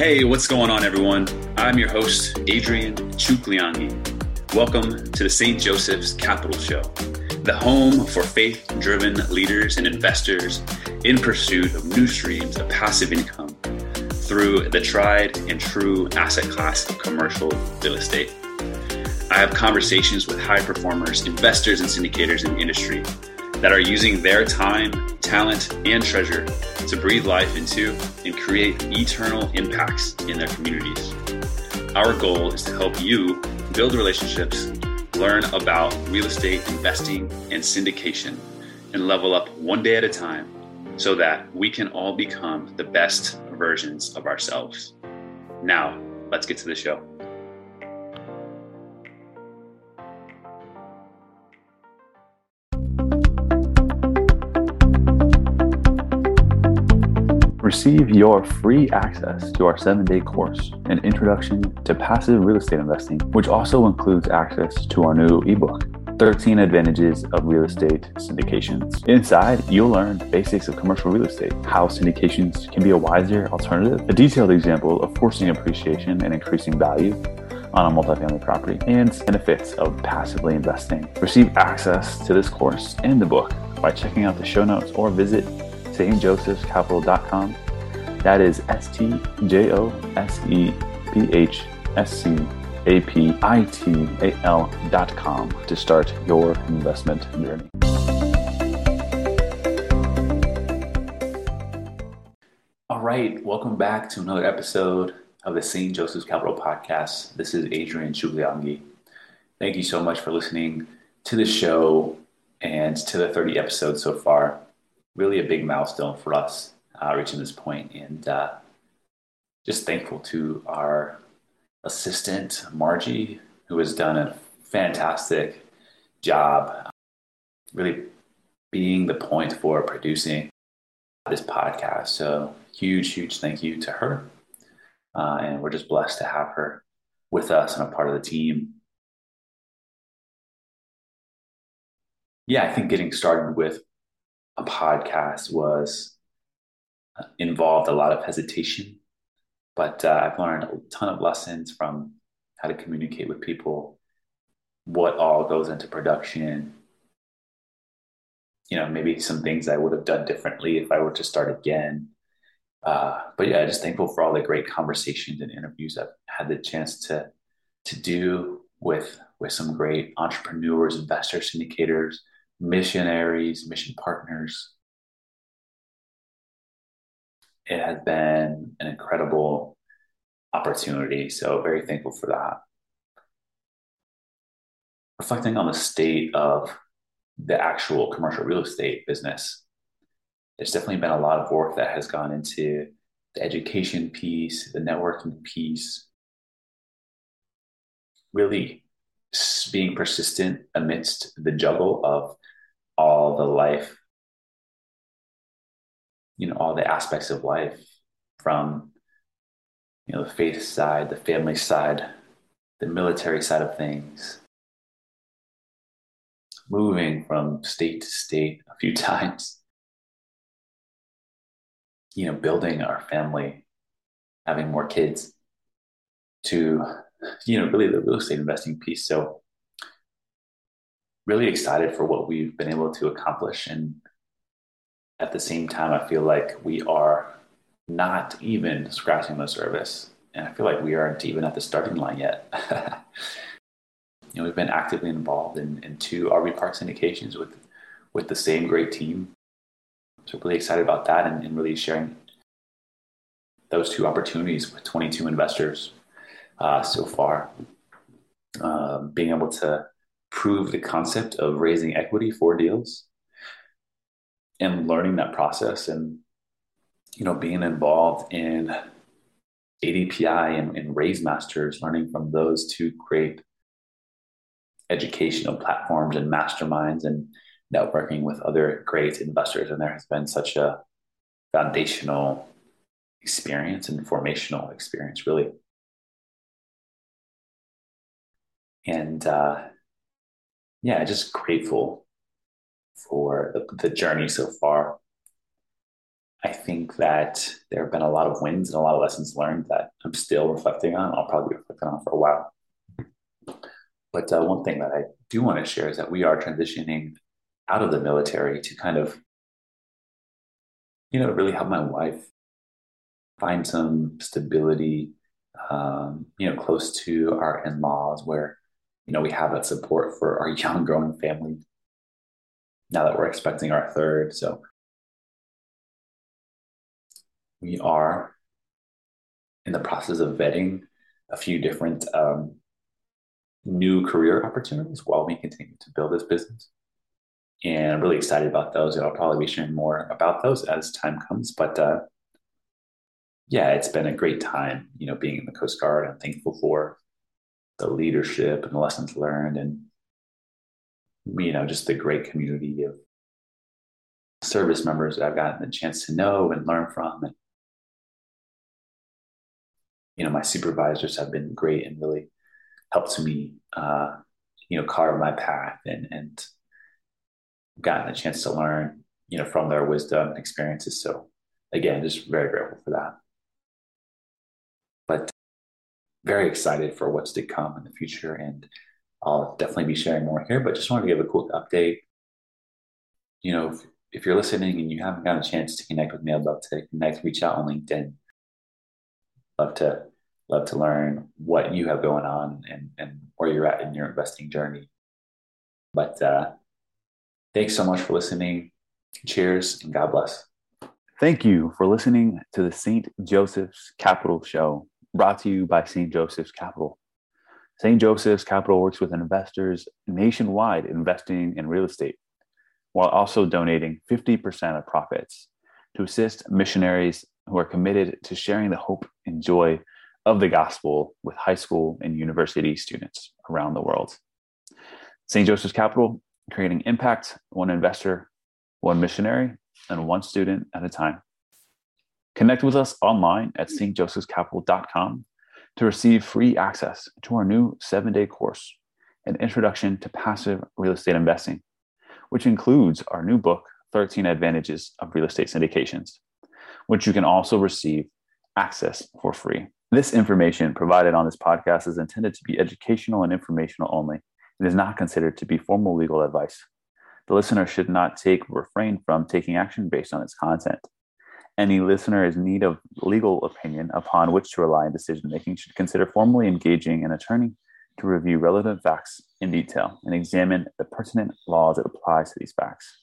Hey, what's going on, everyone? I'm your host, Adrian Chuquillangui. Welcome to the St. Joseph's Capital Show, the home for faith driven leaders and investors in pursuit of new streams of passive income through the tried and true asset class of commercial real estate. I have conversations with high performers, investors, and syndicators in the industry that are using their time, talent, and treasure to breathe life into and create eternal impacts in their communities. Our goal is to help you build relationships, learn about real estate investing and syndication, and level up one day at a time so that we can all become the best versions of ourselves. Now, let's get to the show. Receive your free access to our seven day course, An Introduction to Passive Real Estate Investing, which also includes access to our new ebook, 13 Advantages of Real Estate Syndications. Inside, you'll learn the basics of commercial real estate, how syndications can be a wiser alternative, a detailed example of forcing appreciation and increasing value on a multifamily property, and benefits of passively investing. Receive access to this course and the book by checking out the show notes or visit stjosephscapital.com. That is S T J O S E P H S C A P I T A L.com to start your investment journey. All right, welcome back to another episode of the St. Joseph's Capital Podcast. This is Adrian Chuquillangui. Thank you so much for listening to the show and to the 30 episodes so far really a big milestone for us uh, reaching this point, and uh, just thankful to our assistant Margie, who has done a fantastic job, really being the point for producing this podcast. So huge, huge thank you to her, uh, and we're just blessed to have her with us and a part of the team. Yeah, I think getting started with a podcast was uh, involved a lot of hesitation, but uh, I've learned a ton of lessons from how to communicate with people, what all goes into production. You know, maybe some things I would have done differently if I were to start again. Uh, but yeah, just thankful for all the great conversations and interviews I've had the chance to to do with with some great entrepreneurs, investors, syndicators, missionaries, mission partners. It has been an incredible opportunity. So, very thankful for that. Reflecting on the state of the actual commercial real estate business, there's definitely been a lot of work that has gone into the education piece, the networking piece, really being persistent amidst the juggle of all the life, you know, all the aspects of life from, you know, the faith side, the family side, the military side of things, moving from state to state a few times, you know, building our family, having more kids to, you know, really the real estate investing piece. So really excited for what we've been able to accomplish. And at the same time, I feel like we are not even scratching the surface. And I feel like we aren't even at the starting line yet. you know, we've been actively involved in, in two RV Park syndications with, with the same great team. So really excited about that and, and really sharing those two opportunities with 22 investors uh, so far. Uh, being able to prove the concept of raising equity for deals and learning that process and you know being involved in ADPI and, and Raise Masters, learning from those two great educational platforms and masterminds and networking with other great investors. And there has been such a foundational experience and formational experience, really. And uh, yeah, just grateful for the, the journey so far. I think that there have been a lot of wins and a lot of lessons learned that I'm still reflecting on. I'll probably be reflecting on for a while. But uh, one thing that I do want to share is that we are transitioning out of the military to kind of, you know, really help my wife find some stability, um, you know, close to our in laws where, you know, we have that support for our young growing family now that we're expecting our third. So we are in the process of vetting a few different um, new career opportunities while we continue to build this business. And I'm really excited about those. And I'll probably be sharing more about those as time comes. But uh, yeah, it's been a great time, you know, being in the Coast Guard. I'm thankful for the leadership and the lessons learned and, you know, just the great community of service members that I've gotten the chance to know and learn from. And, you know, my supervisors have been great and really helped me, uh, you know, carve my path and and gotten a chance to learn, you know, from their wisdom and experiences. So again, just very grateful for that. Very excited for what's to come in the future, and I'll definitely be sharing more here. But just wanted to give a quick update. You know, if, if you're listening and you haven't got a chance to connect with me, I'd love to connect, reach out on LinkedIn. Love to love to learn what you have going on and, and where you're at in your investing journey. But uh, thanks so much for listening. Cheers and God bless. Thank you for listening to the St. Joseph's Capital Show, brought to you by St. Joseph's Capital. St. Joseph's Capital works with investors nationwide investing in real estate, while also donating 50% of profits to assist missionaries who are committed to sharing the hope and joy of the gospel with high school and university students around the world. St. Joseph's Capital, creating impact one investor, one missionary, and one student at a time. Connect with us online at stjosephscapital.com to receive free access to our new seven day course, An Introduction to Passive Real Estate Investing, which includes our new book, 13 Advantages of Real Estate Syndications, which you can also receive access for free. This information provided on this podcast is intended to be educational and informational only and is not considered to be formal legal advice. The listener should not take or refrain from taking action based on its content. Any listener in need of legal opinion upon which to rely in decision making should consider formally engaging an attorney to review relevant facts in detail and examine the pertinent laws that apply to these facts.